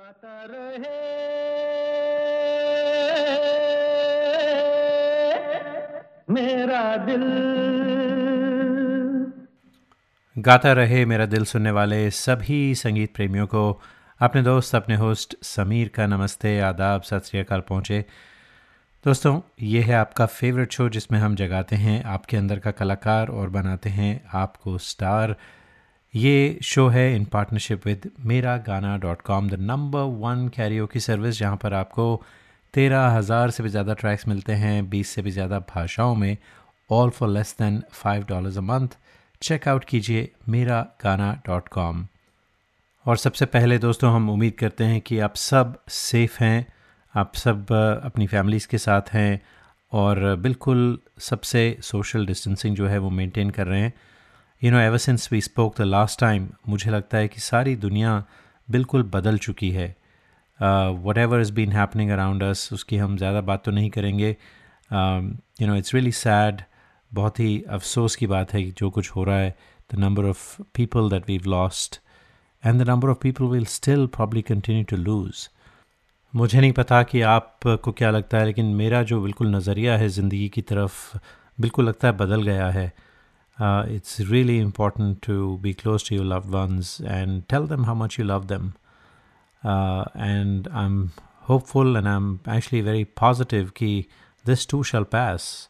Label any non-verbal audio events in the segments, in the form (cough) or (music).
गाता रहे। मेरा दिल। गाता रहे मेरा दिल सुनने वाले सभी संगीत प्रेमियों को। अपने दोस्त, अपने होस्ट समीर का नमस्ते, आदाब, सत श्रीकाल पहुँचे। दोस्तों, ये है आपका फेवरेट शो जिसमें हम जगाते हैं आपके अंदर का कलाकार और बनाते हैं आपको स्टार ये शो है इन पार्टनरशिप विद मेरा गाना dot com the number one Cairo की सर्विस जहाँ पर आपको तेरह हज़ार से भी ज़्यादा ट्रैक्स मिलते हैं, बीस से भी ज़्यादा भाषाओं में all for less than five dollars a month check out कीजिए मेरा गाना डॉट कॉम और सबसे पहले दोस्तों, हम उम्मीद करते हैं कि आप सब सेफ़ हैं, आप सब अपनी फैमिलीज़ के साथ हैं, और बिल्कुल सबसे सोशल डिस्टेंसिंग जो है वो मेंटेन कर रहे हैं। You know ever since we spoke the last time मुझे लगता है कि सारी दुनिया बिल्कुल बदल चुकी है। Whatever is been happening around us उसकी हम ज़्यादा बात तो नहीं करेंगे। You know it's really sad बहुत ही अफसोस की बात है कि जो कुछ हो रहा है the number of people that we've lost and the number of people will still probably continue to lose मुझे नहीं पता कि आपको क्या लगता है, लेकिन मेरा जो बिल्कुल नज़रिया है, ज़िंदगी की तरफ़, बिल्कुल लगता है बदल गया है। uh, it's really important to be close to your loved ones and tell them how much you love them. Uh, and I'm hopeful and I'm actually very positive कि this too shall pass.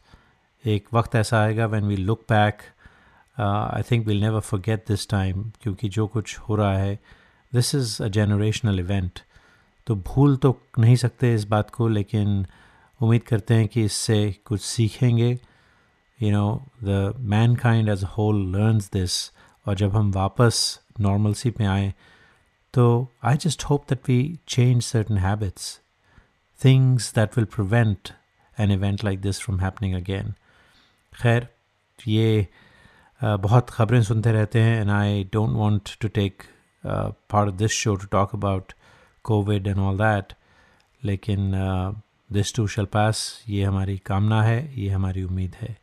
एक वक्त ऐसा आएगा when we look back uh, I think we'll never forget this time क्योंकि जो कुछ हो रहा है this is a generational event तो भूल तो नहीं सकते इस बात को लेकिन उम्मीद करते हैं कि इससे कुछ सीखेंगे you know the mankind as whole learns this और जब हम वापस नॉर्मलसी पे आए तो I just hope that we change certain habits things that will prevent an event like this from happening again खैर ये uh, बहुत ख़बरें सुनते रहते हैं and I don't want to take part of this show to talk about covid and all that लेकिन this too shall पास ये हमारी कामना है ये हमारी उम्मीद है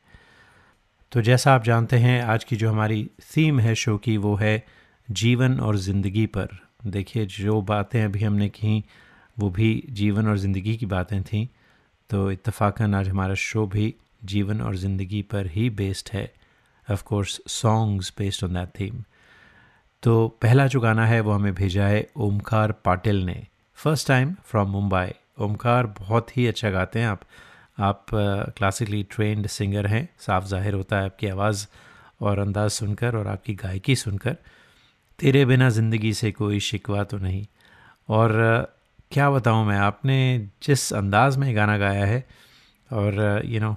तो जैसा आप जानते हैं, आज की जो हमारी थीम है शो की, वो है जीवन और ज़िंदगी पर। देखिए, जो बातें अभी हमने की, वो भी जीवन और ज़िंदगी की बातें थीं। तो इत्तफाकन, आज हमारा शो भी जीवन और ज़िंदगी पर ही बेस्ड है। Of course songs based on that theme तो पहला जो गाना है, वो हमें भेजा है ओमकार पाटिल ने। First time from Mumbai Omkar, बहुत ही अच्छा गाते हैं आप। आप क्लासिकली ट्रेंड सिंगर हैं, साफ़ ज़ाहिर होता है आपकी आवाज़ और अंदाज़ सुनकर और आपकी गायकी सुनकर, तेरे बिना ज़िंदगी से कोई शिकवा तो नहीं। और क्या बताऊँ मैं, आपने जिस अंदाज में गाना गाया है और you know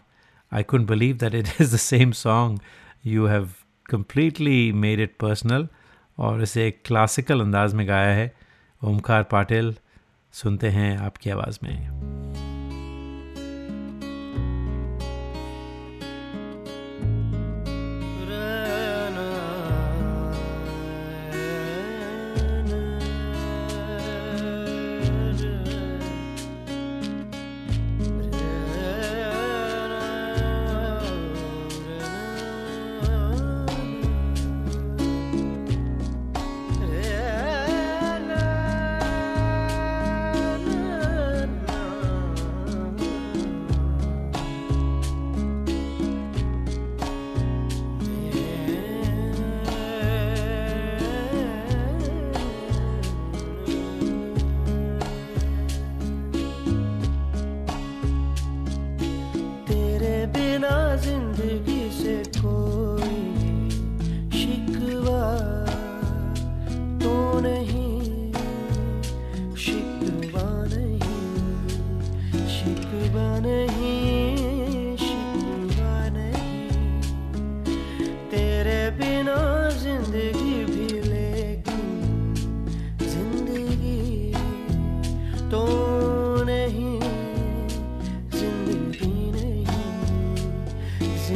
I could believe that it is the same song you have completely made it personal और इसे एक क्लासिकल अंदाज में गाया है। ओमकार पाटिल, सुनते हैं आपकी आवाज़ में।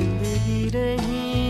जिंदगी रही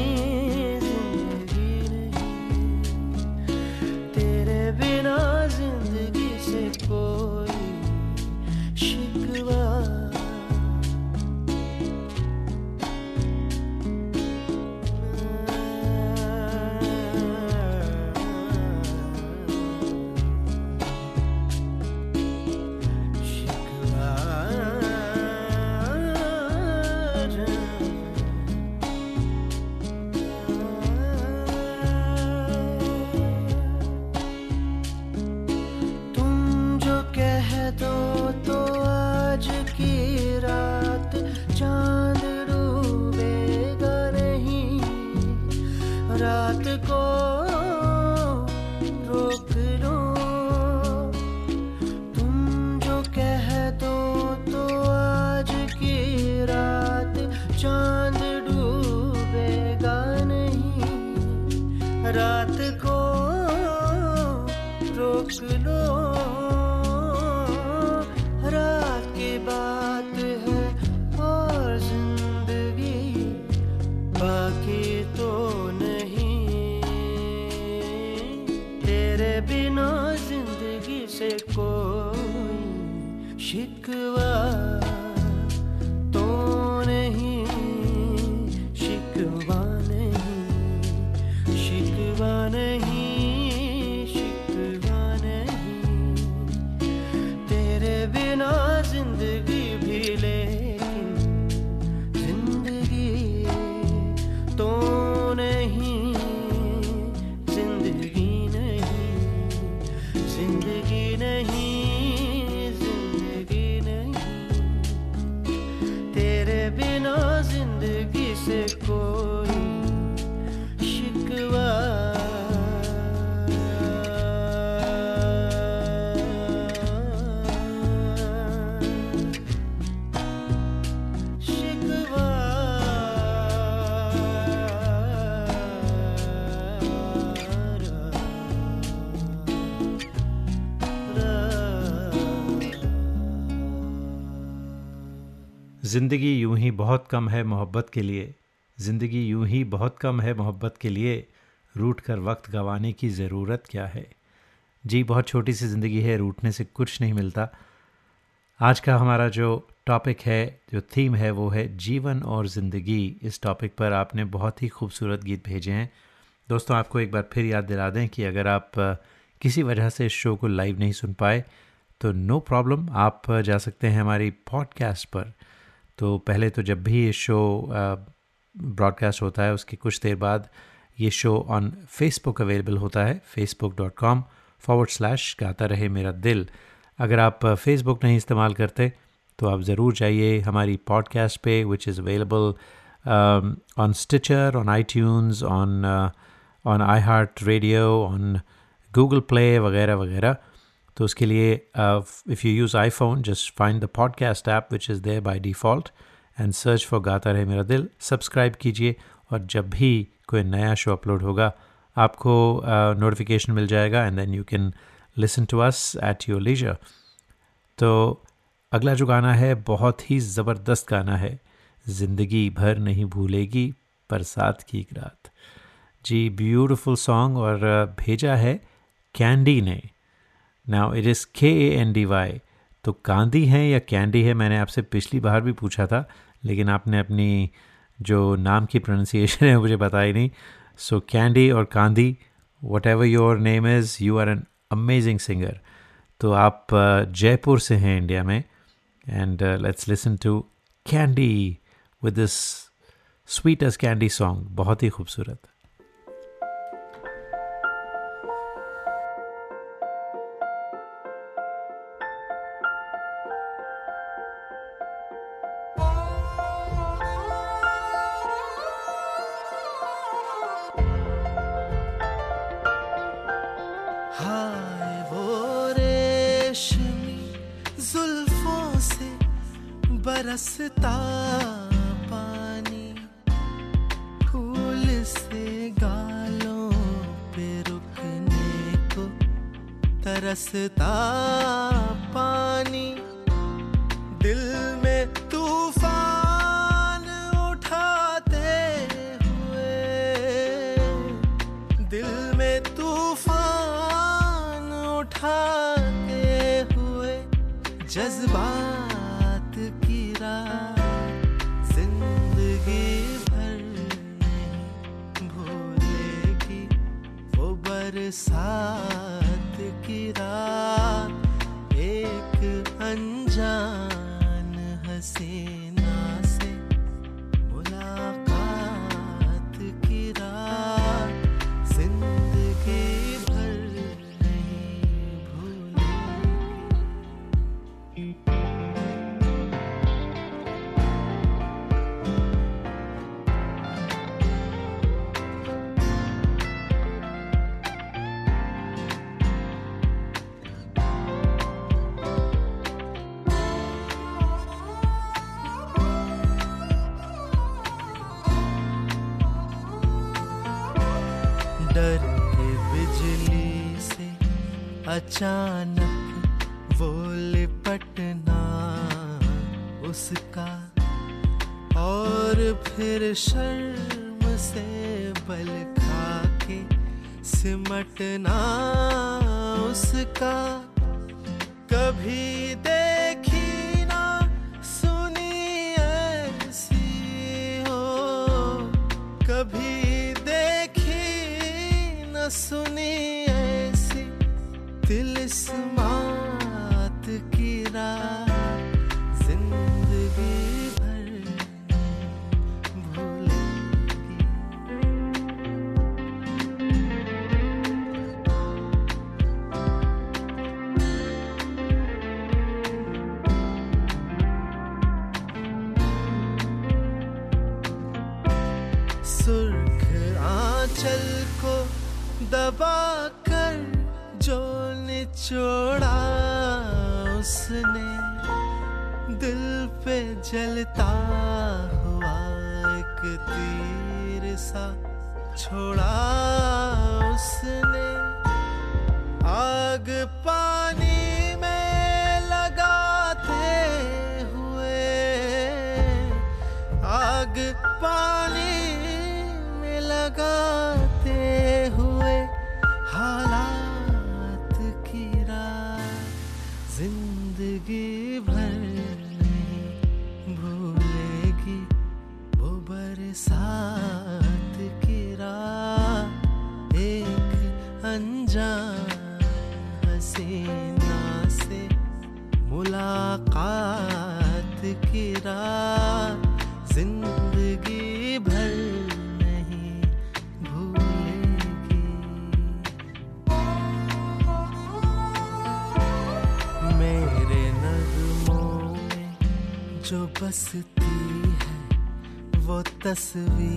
ज़िंदगी यूँ ही बहुत कम है मोहब्बत के लिए। ज़िंदगी यूँ ही बहुत कम है मोहब्बत के लिए रूट कर वक्त गंवाने की ज़रूरत क्या है? जी, बहुत छोटी सी ज़िंदगी है रूटने से कुछ नहीं मिलता। आज का हमारा जो टॉपिक है, जो थीम है, वो है जीवन और ज़िंदगी। इस टॉपिक पर आपने बहुत ही खूबसूरत गीत भेजे हैं। दोस्तों, आपको एक बार फिर याद दिला दें कि अगर आप किसी वजह से इस शो को लाइव नहीं सुन पाए तो नो प्रॉब्लम आप जा सकते हैं हमारी पॉडकास्ट पर। तो पहले तो जब भी ये शो ब्रॉडकास्ट होता है, उसके कुछ देर बाद ये शो ऑन फेसबुक अवेलेबल होता है Facebook dot com forward slash Gaata Rahe Mera दिल। अगर आप फेसबुक नहीं इस्तेमाल करते तो आप ज़रूर जाइए हमारी पॉडकास्ट पे which is available on Stitcher on iTunes on on iHeart radio on Google Play वगैरह वगैरह। तो उसके लिए if you use iPhone just find the podcast app which is there by default and search for गाता रहे मेरा दिल subscribe कीजिए और जब भी कोई नया शो अपलोड होगा आपको नोटिफिकेशन मिल जाएगा and then you can listen to us at your leisure तो अगला जो गाना है, बहुत ही ज़बरदस्त गाना है। ज़िंदगी भर नहीं भूलेगी, बरसात की एक रात। जी ब्यूटीफुल सॉन्ग और भेजा है कैंडी ने। नाउ इट इज़ के ए एन डी वाई तो कांदी है या कैंडी है, मैंने आपसे पिछली बार भी पूछा था, लेकिन आपने अपनी जो नाम की प्रोनाउंसिएशन है, मुझे बताई नहीं। सो कैंडी और Kandi whatever your name is you are an amazing singer तो आप जयपुर से हैं इंडिया में and let's listen to Candy with this sweet Candy song बहुत ही खूबसूरत। बरसता पानी फूल से गालों पे रुकने को तरसता पानी दिल में बरसात की रात एक अनजान उसका और फिर शर्म से बल खा के सिमटना उसका। कभी देखी पे जलता हुआ एक तीर सा छोड़ा जो बसती है वो तस्वीर।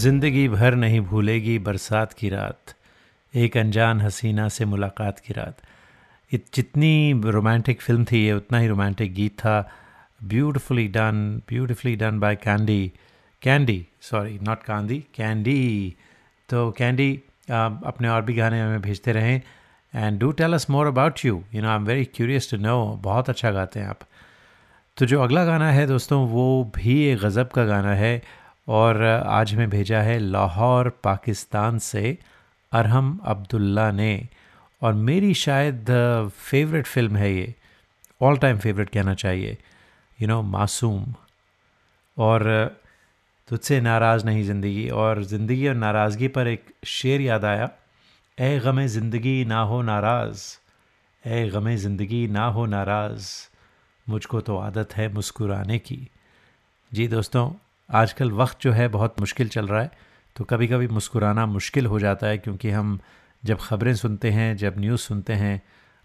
ज़िंदगी भर नहीं भूलेगी बरसात की रात, एक अनजान हसीना से मुलाकात की रात। जितनी रोमांटिक फ़िल्म थी, ये उतना ही रोमांटिक गीत था। Beautifully done beautifully done by Candy Candy, sorry, not Kandi, Candy. तो कैंडी अपने और भी गाने हमें भेजते रहें। And do tell us more about you you know I am very curious to know बहुत अच्छा गाते हैं आप। तो जो अगला गाना है दोस्तों, वो भी एक गज़ब का गाना है। और आज हमें भेजा है लाहौर, पाकिस्तान से अरहम अब्दुल्ला ने। और मेरी शायद फेवरेट फ़िल्म है ये। ऑल टाइम फेवरेट कहना चाहिए। यू नो मासूम। और तुझसे नाराज़ नहीं ज़िंदगी। और ज़िंदगी और नाराज़गी पर एक शेर याद आया। ए गम ज़िंदगी ना हो नाराज़। ए गम ज़िंदगी ना हो नाराज़। मुझको तो आदत है मुस्कुराने की। जी दोस्तों आजकल वक्त जो है बहुत मुश्किल चल रहा है तो कभी कभी मुस्कुराना मुश्किल हो जाता है क्योंकि हम जब ख़बरें सुनते हैं जब न्यूज़ सुनते हैं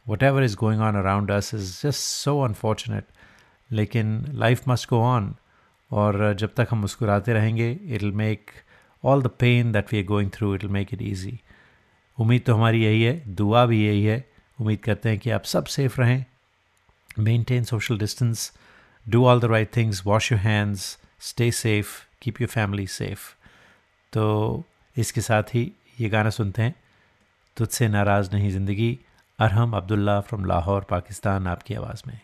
whatever is going on around us is just so unfortunate लेकिन लाइफ मस्ट गो ऑन और जब तक हम मुस्कुराते रहेंगे it will make all the pain that we are going through it will make it easy उम्मीद तो हमारी यही है दुआ भी यही है। उम्मीद करते हैं कि आप सब सेफ़ रहें maintain social distance do all the right things, wash your hands, stay safe keep your family safe तो इसके साथ ही ये गाना सुनते हैं, तुझसे नाराज़ नहीं ज़िंदगी, अरहम अब्दुल्ला फ्रॉम लाहौर, पाकिस्तान, आपकी आवाज़ में।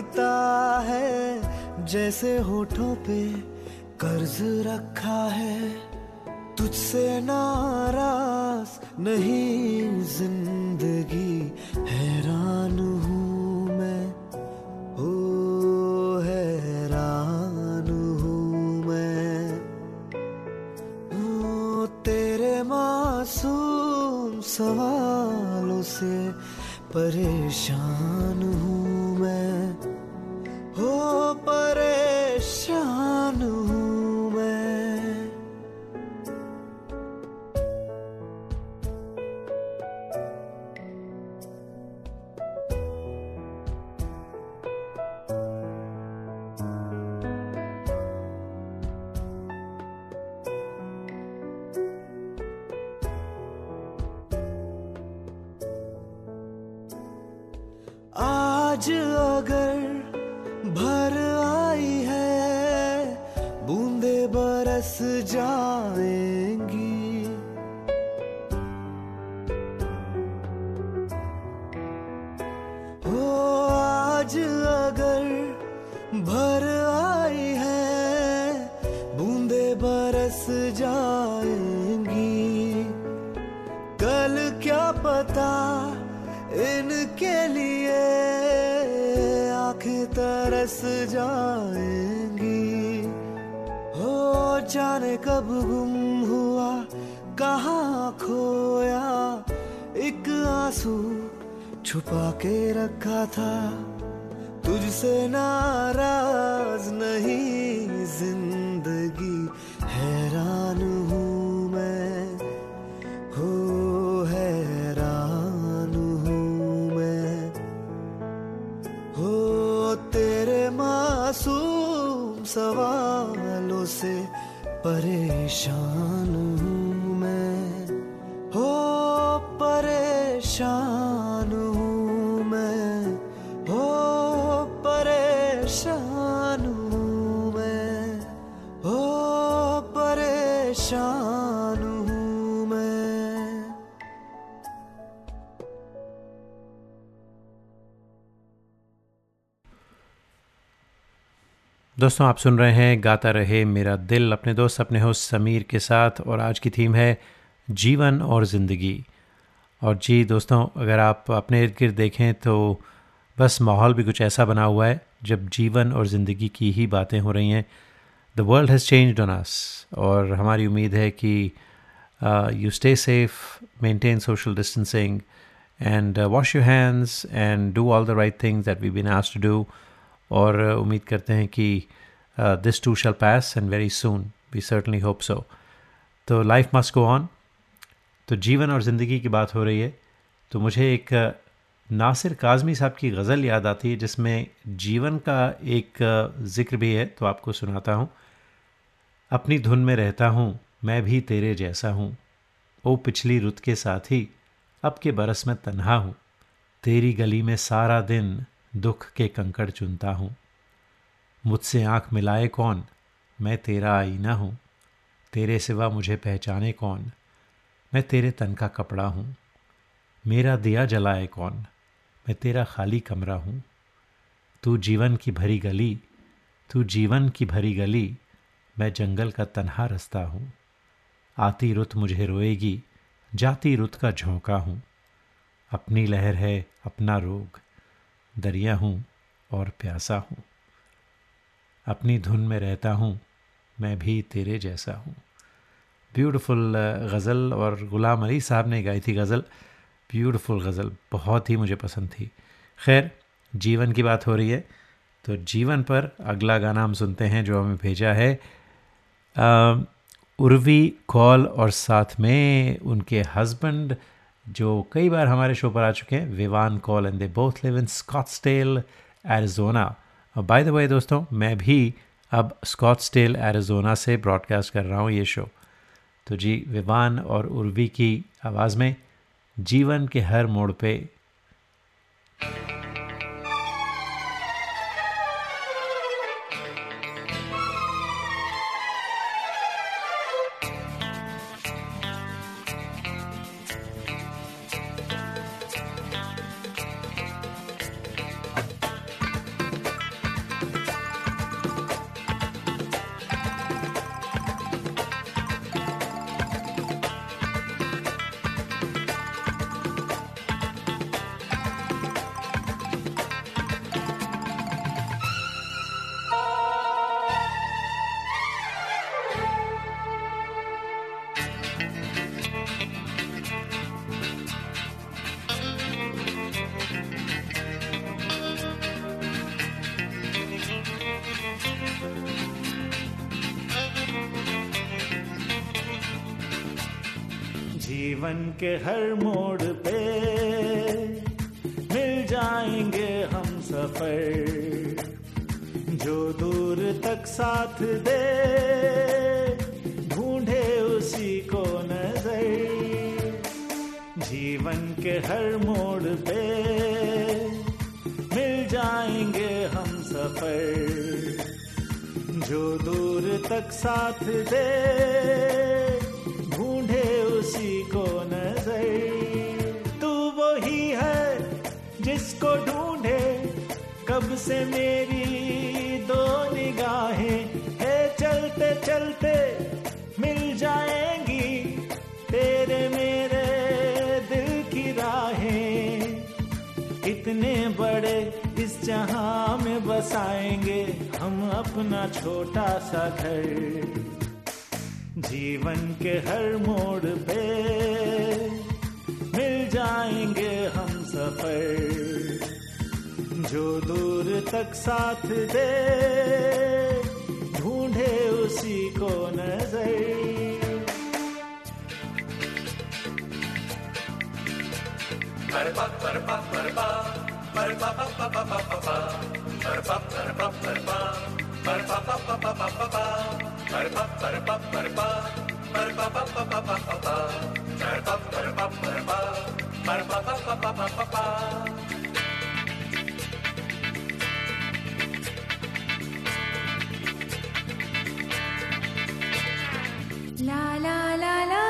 लगता है जैसे होठों पे कर्ज रखा है। तुझसे नाराज़ नहीं ज़िंदगी हैरान हूँ मैं। हो हैरान हूँ मैं। ओ, तेरे मासूम सवालों से परेशान हूँ। परेशान तरस जाएँगी। हो जाने कब गुम हुआ, कहाँ खोया। एक आँसू छुपा के रखा था, तुझसे नाराज़ नहीं सवालों से परेशान हूँ मैं। हो परेशान। दोस्तों, आप सुन रहे हैं गाता रहे मेरा दिल अपने दोस्त अपने होस्ट समीर के साथ और आज की थीम है जीवन और ज़िंदगी। और जी दोस्तों, अगर आप अपने इर्द गिर्द देखें तो बस माहौल भी कुछ ऐसा बना हुआ है जब जीवन और ज़िंदगी की ही बातें हो रही हैं। The world has change on us और हमारी उम्मीद है कि you stay safe maintain social distancing and wash your hands and do all the right things that we been asked to do और उम्मीद करते हैं कि this too shall pass and very soon we certainly hope so तो life must go on तो जीवन और ज़िंदगी की बात हो रही है। तो मुझे एक uh, नासिर काज़मी साहब की गज़ल याद आती है जिसमें जीवन का एक uh, ज़िक्र भी है तो आपको सुनाता हूँ। अपनी धुन में रहता हूँ मैं भी तेरे जैसा हूँ। ओ पिछली रुत के साथ ही अब के बरस में तन्हा हूँ। तेरी गली में सारा दिन दुख के कंकड़ चुनता हूँ। मुझसे आँख मिलाए कौन? मैं तेरा आईना हूँ। तेरे सिवा मुझे पहचाने कौन? मैं तेरे तन का कपड़ा हूँ। मेरा दिया जलाए कौन? मैं तेरा खाली कमरा हूँ। तू जीवन की भरी गली, तू जीवन की भरी गली, मैं जंगल का तन्हा रास्ता हूँ। आती रुत मुझे रोएगी, जाती रुत का झोंका हूँ। अपनी लहर है अपना रोग। दरिया हूँ और प्यासा हूँ। अपनी धुन में रहता हूँ मैं भी तेरे जैसा हूँ। ब्यूटीफुल गज़ल और ग़ुलाम अली साहब ने गाई थी गज़ल। ब्यूटीफुल गज़ल बहुत ही मुझे पसंद थी। खैर जीवन की बात हो रही है तो जीवन पर अगला गाना हम सुनते हैं जो हमें भेजा है। आ, उर्वी कॉल और साथ में उनके हस्बैंड जो कई बार हमारे शो पर आ चुके हैं, Vivaan Kaul and they both live in Scottsdale, Arizona. By the way दोस्तों, मैं भी अब स्कॉट्सटेल, एरिजोना से ब्रॉडकास्ट कर रहा हूँ ये शो तो जी, विवान और उर्वी की आवाज़ में जीवन के हर मोड़ पे से मेरी दो निगाहें है, चलते चलते मिल जाएँगी तेरे मेरे दिल की राहें। इतने बड़े इस जहाँ में बसाएँगे हम अपना छोटा सा घर। जीवन के हर मोड़ पे मिल जाएँगे हम सफ़र। जो दूर तक साथ दे ढूंढे उसी को नज़र। La la la la la la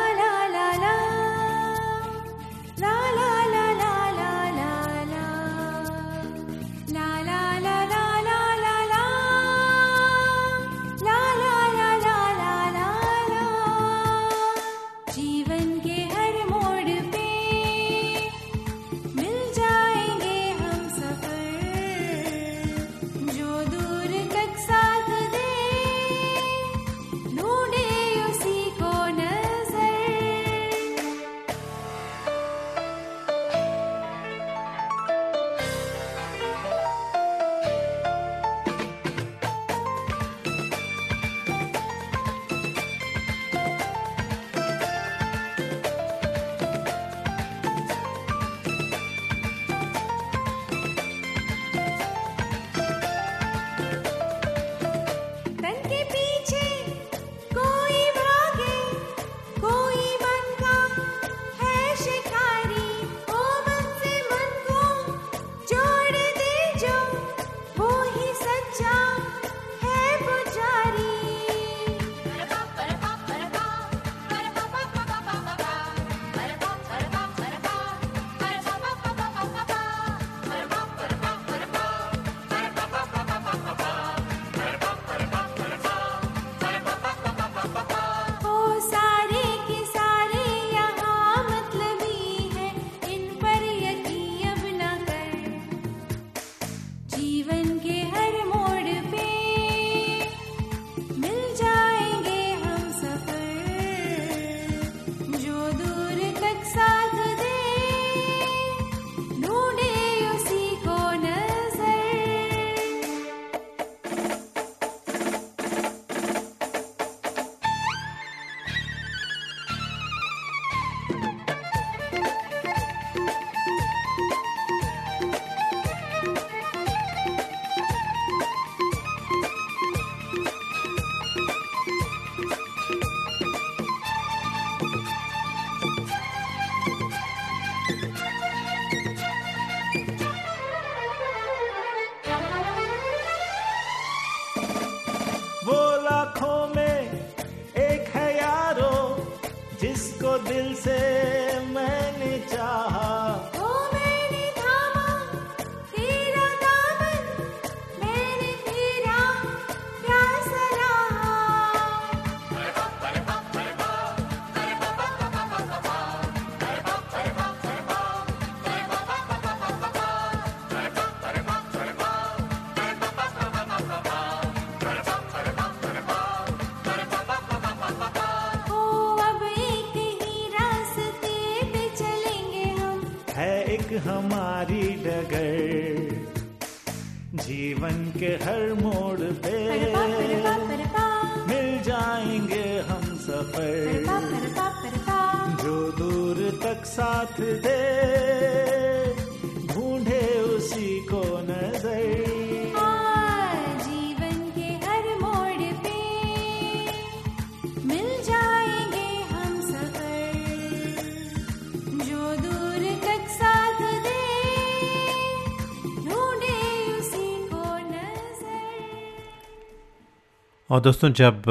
और दोस्तों, जब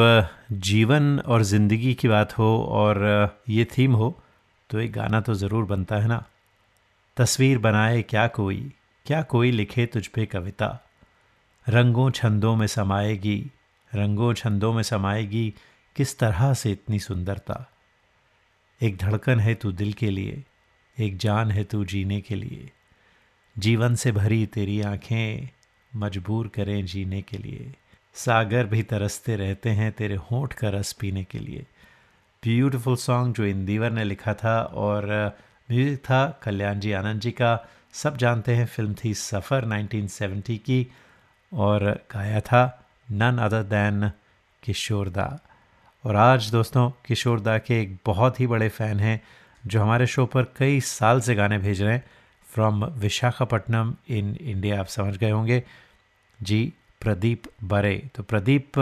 जीवन और ज़िंदगी की बात हो और ये थीम हो तो एक गाना तो ज़रूर बनता है ना। तस्वीर बनाए क्या कोई क्या कोई लिखे तुझ पे कविता। रंगों छंदों में समाएगी, रंगों छंदों में समाएगी किस तरह से इतनी सुंदरता। एक धड़कन है तू दिल के लिए, एक जान है तू जीने के लिए। जीवन से भरी तेरी आँखें मजबूर करें जीने के लिए। सागर भी तरसते रहते हैं तेरे होंठ का रस पीने के लिए। ब्यूटीफुल सॉन्ग जो इंदीवर ने लिखा था और म्यूज़िक था कल्याण जी आनंद जी का। सब जानते हैं फ़िल्म थी सफ़र 1970 की और गाया था नन अदर दैन किशोर दा। और आज दोस्तों, किशोर दा के एक बहुत ही बड़े फ़ैन हैं जो हमारे शो पर कई साल से गाने भेज रहे हैं। फ्रॉम विशाखापट्टनम इन इंडिया, आप समझ गए होंगे। जी प्रदीप बरे। तो प्रदीप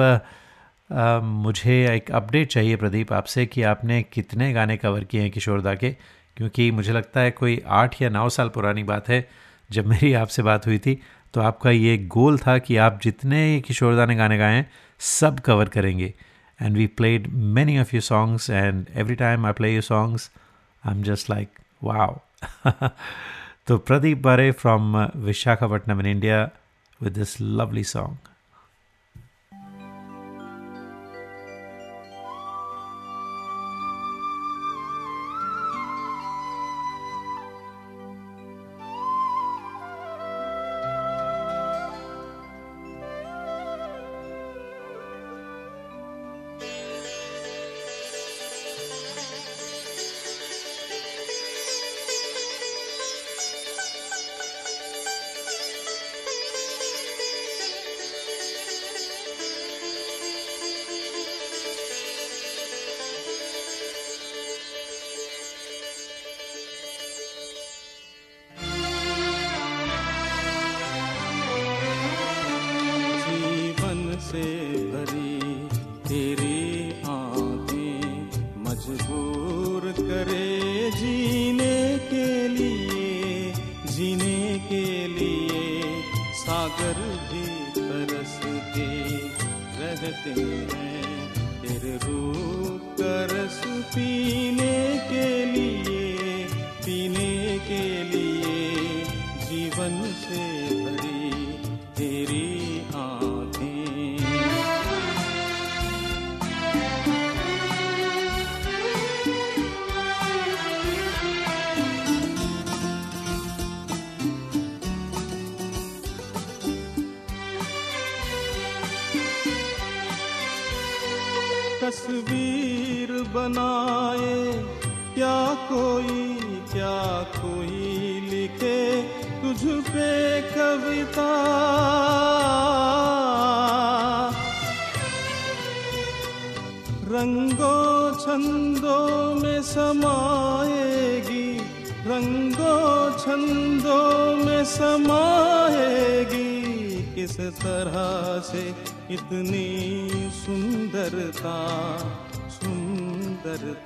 अ, मुझे एक अपडेट चाहिए प्रदीप आपसे कि आपने कितने गाने कवर किए हैं किशोरदा के? क्योंकि मुझे लगता है कोई आठ या नौ साल पुरानी बात है जब मेरी आपसे बात हुई थी। तो आपका ये गोल था कि आप जितने किशोरदा ने गाने गाए हैं सब कवर करेंगे। And we played many of you songs and every time I play you songs I am just like wow तो प्रदीप बारे from Visakhapatnam in India with this lovely song. बनाए क्या कोई क्या कोई लिखे तुझ पे कविता? रंगों छंदों में समाएगी, रंगों छंदों में समाएगी, किस तरह से इतनी सुंदरता?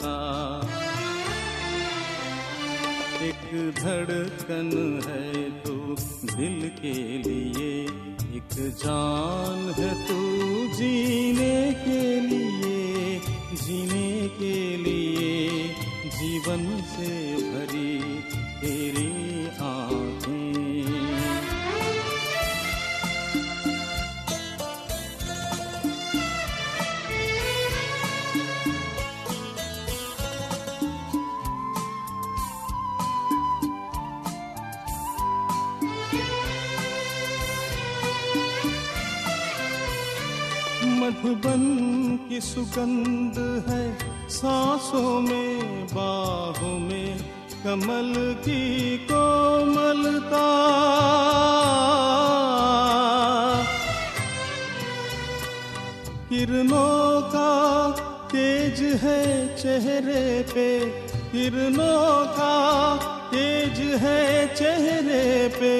का एक धड़कन है तू दिल के लिए, एक जान है तू जीने के लिए, जीने के लिए, जीवन से भरी तेरी आ मधुबन की सुगंध है सांसों में, बाहों में, कमल की कोमलता। किरणों का तेज है चेहरे पे, किरणों का तेज है चेहरे पे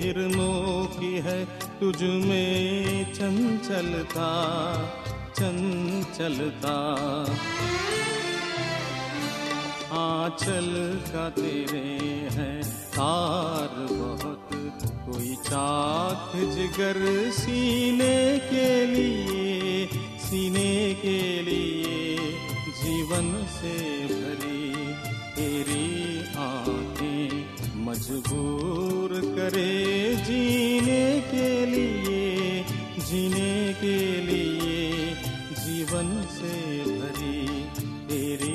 हिरनों की है तुझ में चंचलता चंचलता आंचल का तेरे है तार बहुत। कोई चाक जिगर सीने के लिए, सीने के लिए जीवन से भरी तेरी आँखें। मजबूर करे जीने के लिए, जीने के लिए जीवन से भरी तेरी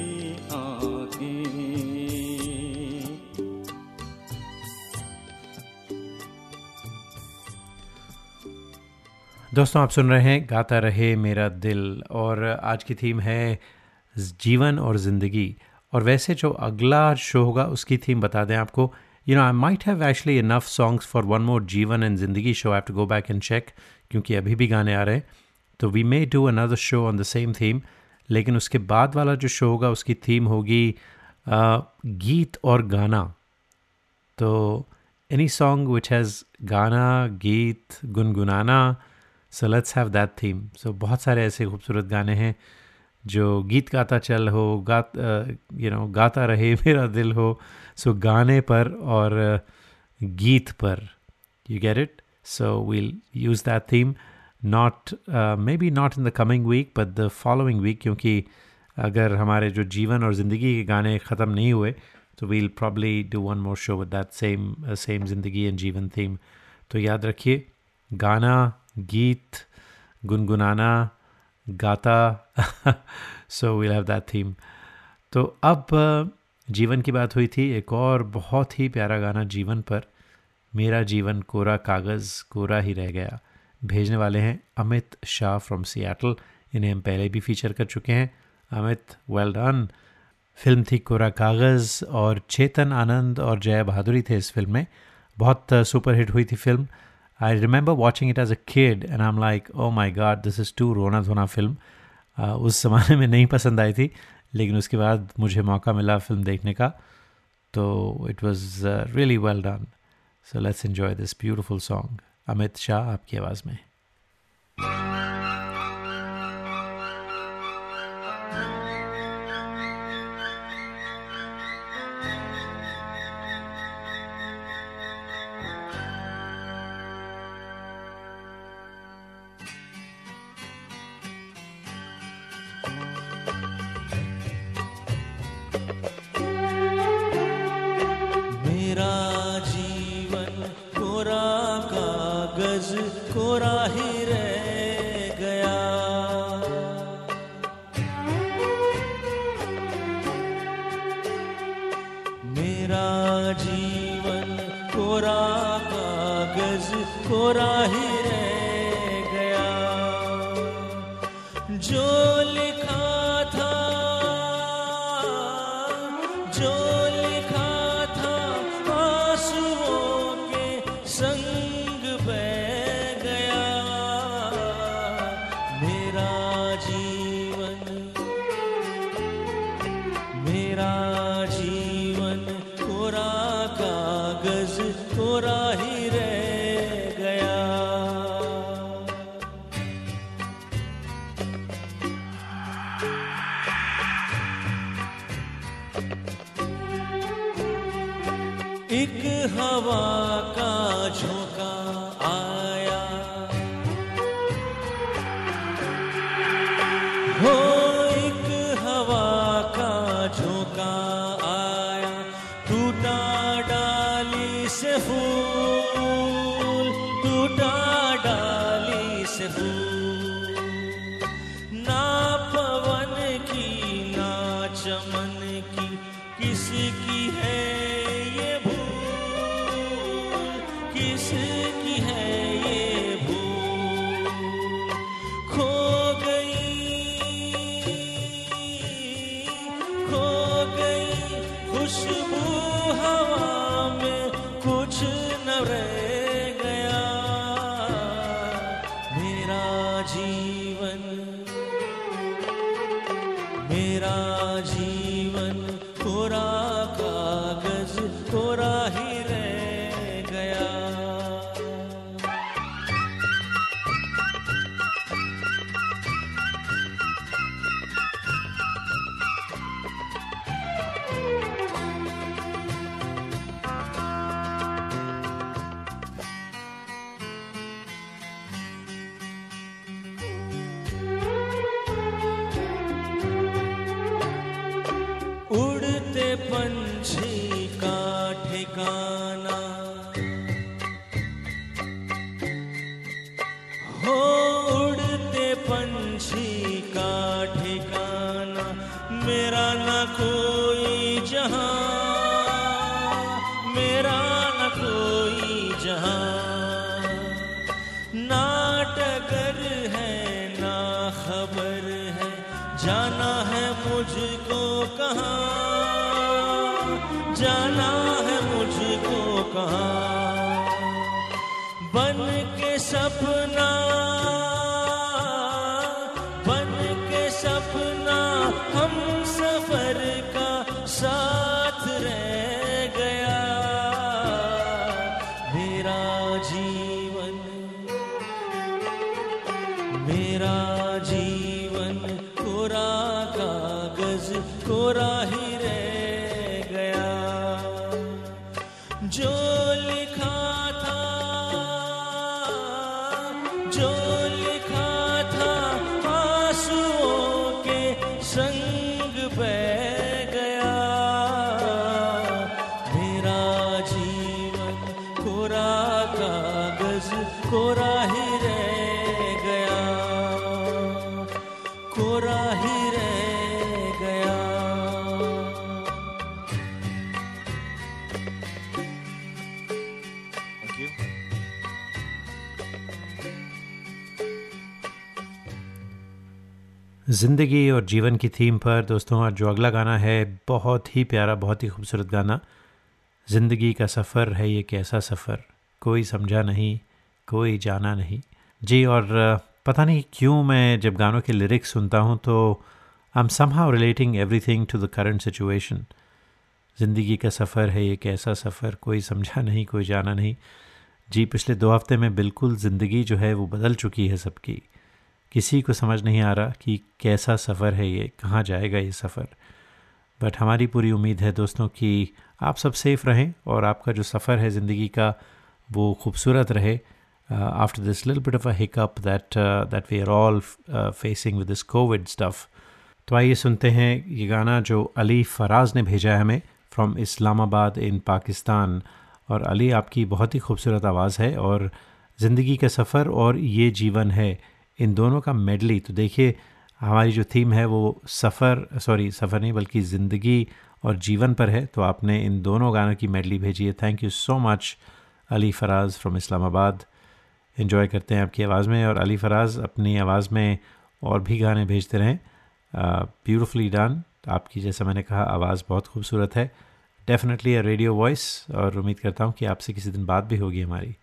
दोस्तों, आप सुन रहे हैं गाता रहे मेरा दिल और आज की थीम है जीवन और ज़िंदगी। और वैसे जो अगला शो होगा, उसकी थीम बता दें आपको। You know I might have actually enough songs for one more jeevan and zindagi show have to go back and check क्योंकि अभी भी गाने आ रहे हैं तो we may do another show on the same theme लेकिन उसके बाद वाला जो शो होगा उसकी थीम होगी गीत और गाना तो एनी सॉन्ग विच हैज़ गाना गीत गुनगुनाना so let's have that theme so बहुत सारे ऐसे खूबसूरत गाने हैं जो गीत गाता चल हो, गात यू नो गाता रहे (laughs) मेरा दिल हो, सो गाने पर और गीत पर। You get it so we'll use that theme not may be not in the coming week but the following week क्योंकि अगर हमारे जो जीवन और ज़िंदगी के गाने ख़त्म नहीं हुए तो we'll probably do one more show with that same same zindagi and jeevan theme तो याद रखिए, गाना, गीत, गुनगुनाना गाता so we'll have that theme तो अब, जीवन की बात हुई थी, एक और बहुत ही प्यारा गाना जीवन पर। मेरा जीवन कोरा कागज़, कोरा ही रह गया। भेजने वाले हैं अमित शाह फ्रॉम सियाटल इन्हें हम पहले भी फीचर कर चुके हैं। अमित वेल डन फ़िल्म थी कोरा कागज़ और चेतन आनंद और जया बहादुरी थे इस फ़िल्म में। बहुत सुपर हिट हुई थी film. I remember watching it as a kid and I'm like, oh my god, this is too रोना धोना फ़िल्म उस ज़माने में नहीं पसंद आई थी लेकिन उसके बाद मुझे मौका मिला फ़िल्म देखने का तो it was really well done so let's enjoy this beautiful song Amit Shah आपकी आवाज़ में। मुझको ज़िंदगी और जीवन की थीम पर दोस्तों, आज जो अगला गाना है, बहुत ही प्यारा, बहुत ही खूबसूरत गाना। ज़िंदगी का सफ़र है ये कैसा सफ़र? कोई समझा नहीं, कोई जाना नहीं। जी, और पता नहीं क्यों मैं जब गानों के लिरिक्स सुनता हूँ तो I am somehow relating everything to the current situation ज़िंदगी का सफ़र है ये कैसा सफ़र? कोई समझा नहीं, कोई जाना नहीं। जी, पिछले दो हफ़्ते में बिल्कुल ज़िंदगी जो है, वो बदल चुकी है सबकी। किसी को समझ नहीं आ रहा कि कैसा सफ़र है ये, कहाँ जाएगा ये सफ़र। बट हमारी पूरी उम्मीद है दोस्तों कि आप सब सेफ़ रहें और आपका जो सफ़र है ज़िंदगी का, वो खूबसूरत रहे। After this lil bit of a hiccup that that we are all facing with this Covid stuff तो आइए सुनते हैं ये गाना जो अली फराज ने भेजा है हमें फ्रॉम इस्लामाबाद इन पाकिस्तान। और अली, आपकी बहुत ही खूबसूरत आवाज़ है और ज़िंदगी का सफ़र और ये जीवन है। इन दोनों का मेडली तो देखिए, हमारी जो थीम है वो सफ़र सॉरी सफ़र नहीं, बल्कि ज़िंदगी और जीवन पर है। तो आपने इन दोनों गानों की मेडली भेजी है। Thank you so much Ali Faraz from Islamabad enjoy करते हैं आपकी आवाज़ में और अली फराज अपनी आवाज़ में और भी गाने भेजते रहें। ब्यूटिफुली डन आपकी, जैसा मैंने कहा, आवाज़ बहुत खूबसूरत है। डेफिनेटली अ रेडियो वॉइस और उम्मीद करता हूँ कि आपसे किसी दिन बात भी होगी हमारी।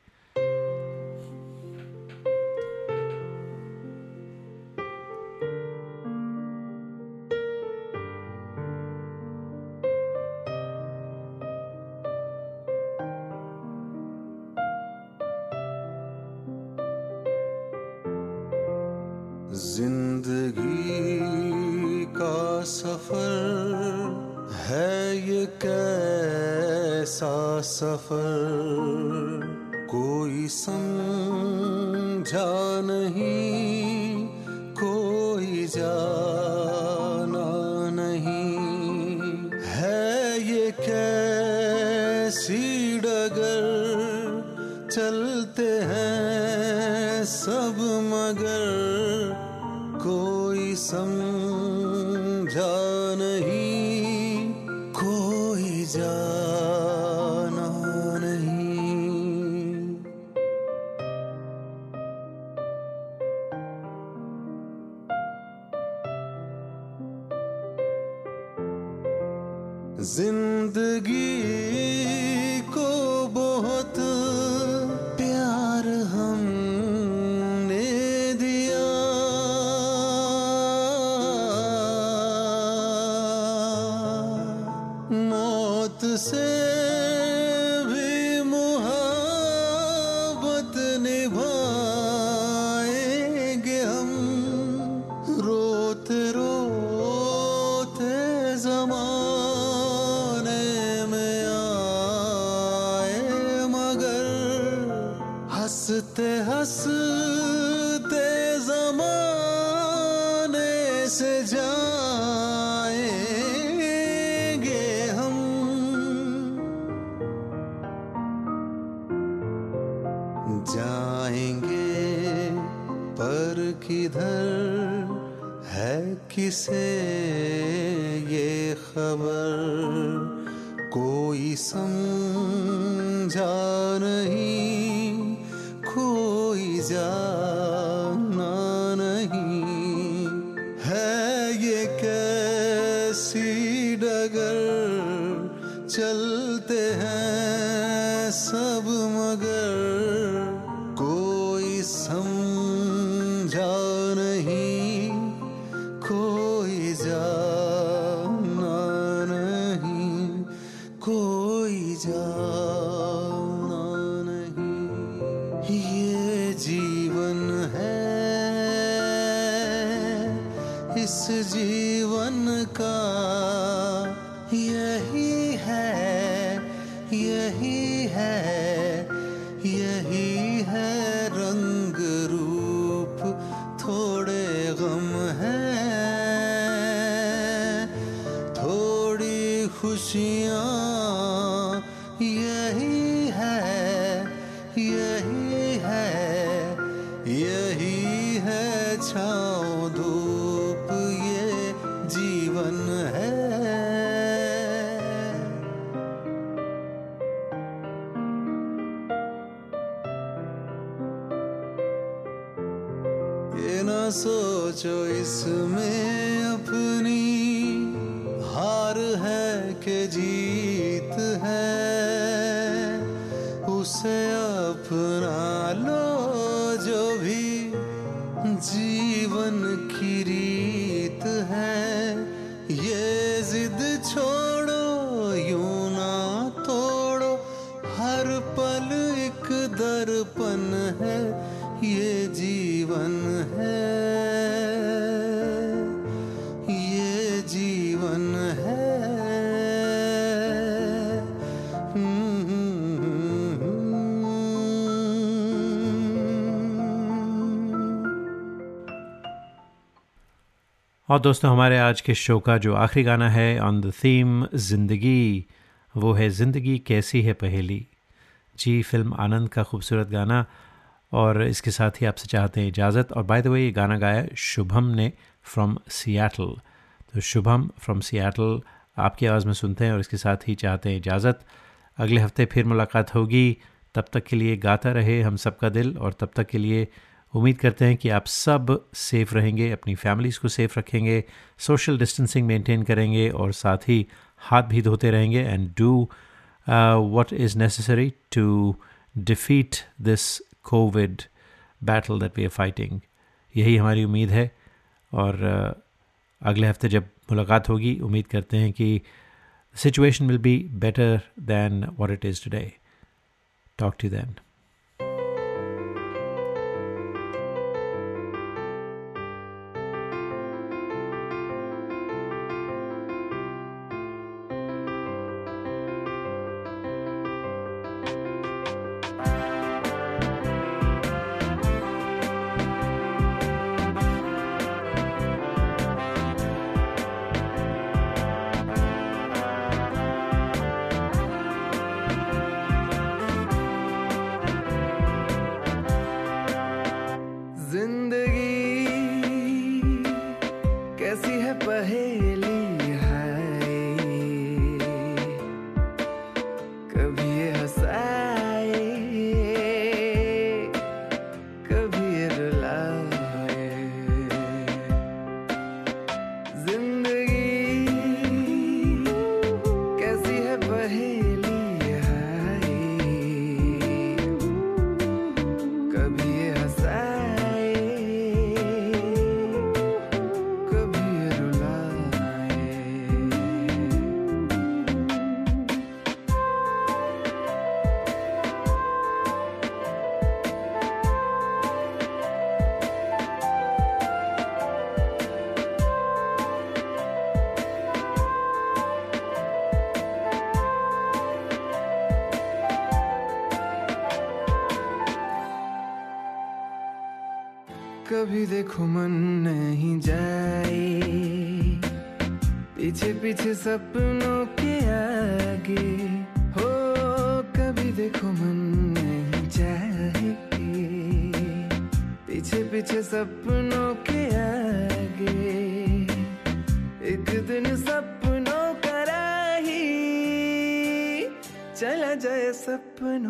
सफ़र है ये कैसा सफ़र? कोई समझा नहीं किधर है किसे ये खबर? कोई समझा ये ना सोचो इसमें अपनी हार है कि जीत है। उसे अपना लो जो भी जीवन और दोस्तों, हमारे आज के शो का जो आखिरी गाना है ऑन द थीम ज़िंदगी, वो है ज़िंदगी कैसी है पहेली। जी, फ़िल्म आनंद का खूबसूरत गाना, और इसके साथ ही आपसे चाहते हैं इजाज़त, और बाय द वे ये गाना गाया शुभम ने फ्रॉम सियाटल तो शुभम फ्रॉम सियाटल आपकी आवाज़ में सुनते हैं, और इसके साथ ही चाहते हैं इजाज़त। अगले हफ़्ते फिर मुलाकात होगी। तब तक के लिए गाता रहे हम सबका दिल, और तब तक के लिए उम्मीद करते हैं कि आप सब सेफ़ रहेंगे अपनी फैमिलीज़ को सेफ़ रखेंगे सोशल डिस्टेंसिंग मेंटेन करेंगे और साथ ही हाथ भी धोते रहेंगे and do what is necessary to defeat this Covid battle that we are fighting. यही हमारी उम्मीद है और uh, अगले हफ़्ते जब मुलाकात होगी उम्मीद करते हैं कि situation will be better than what it is today. Talk to you कभी देखो मन नहीं जाए। पीछे पीछे सपनों के आगे। हो, कभी देखो मन नहीं जाए। पीछे पीछे सपनों के आगे। एक दिन सपनों का राही। चला जाए सपनों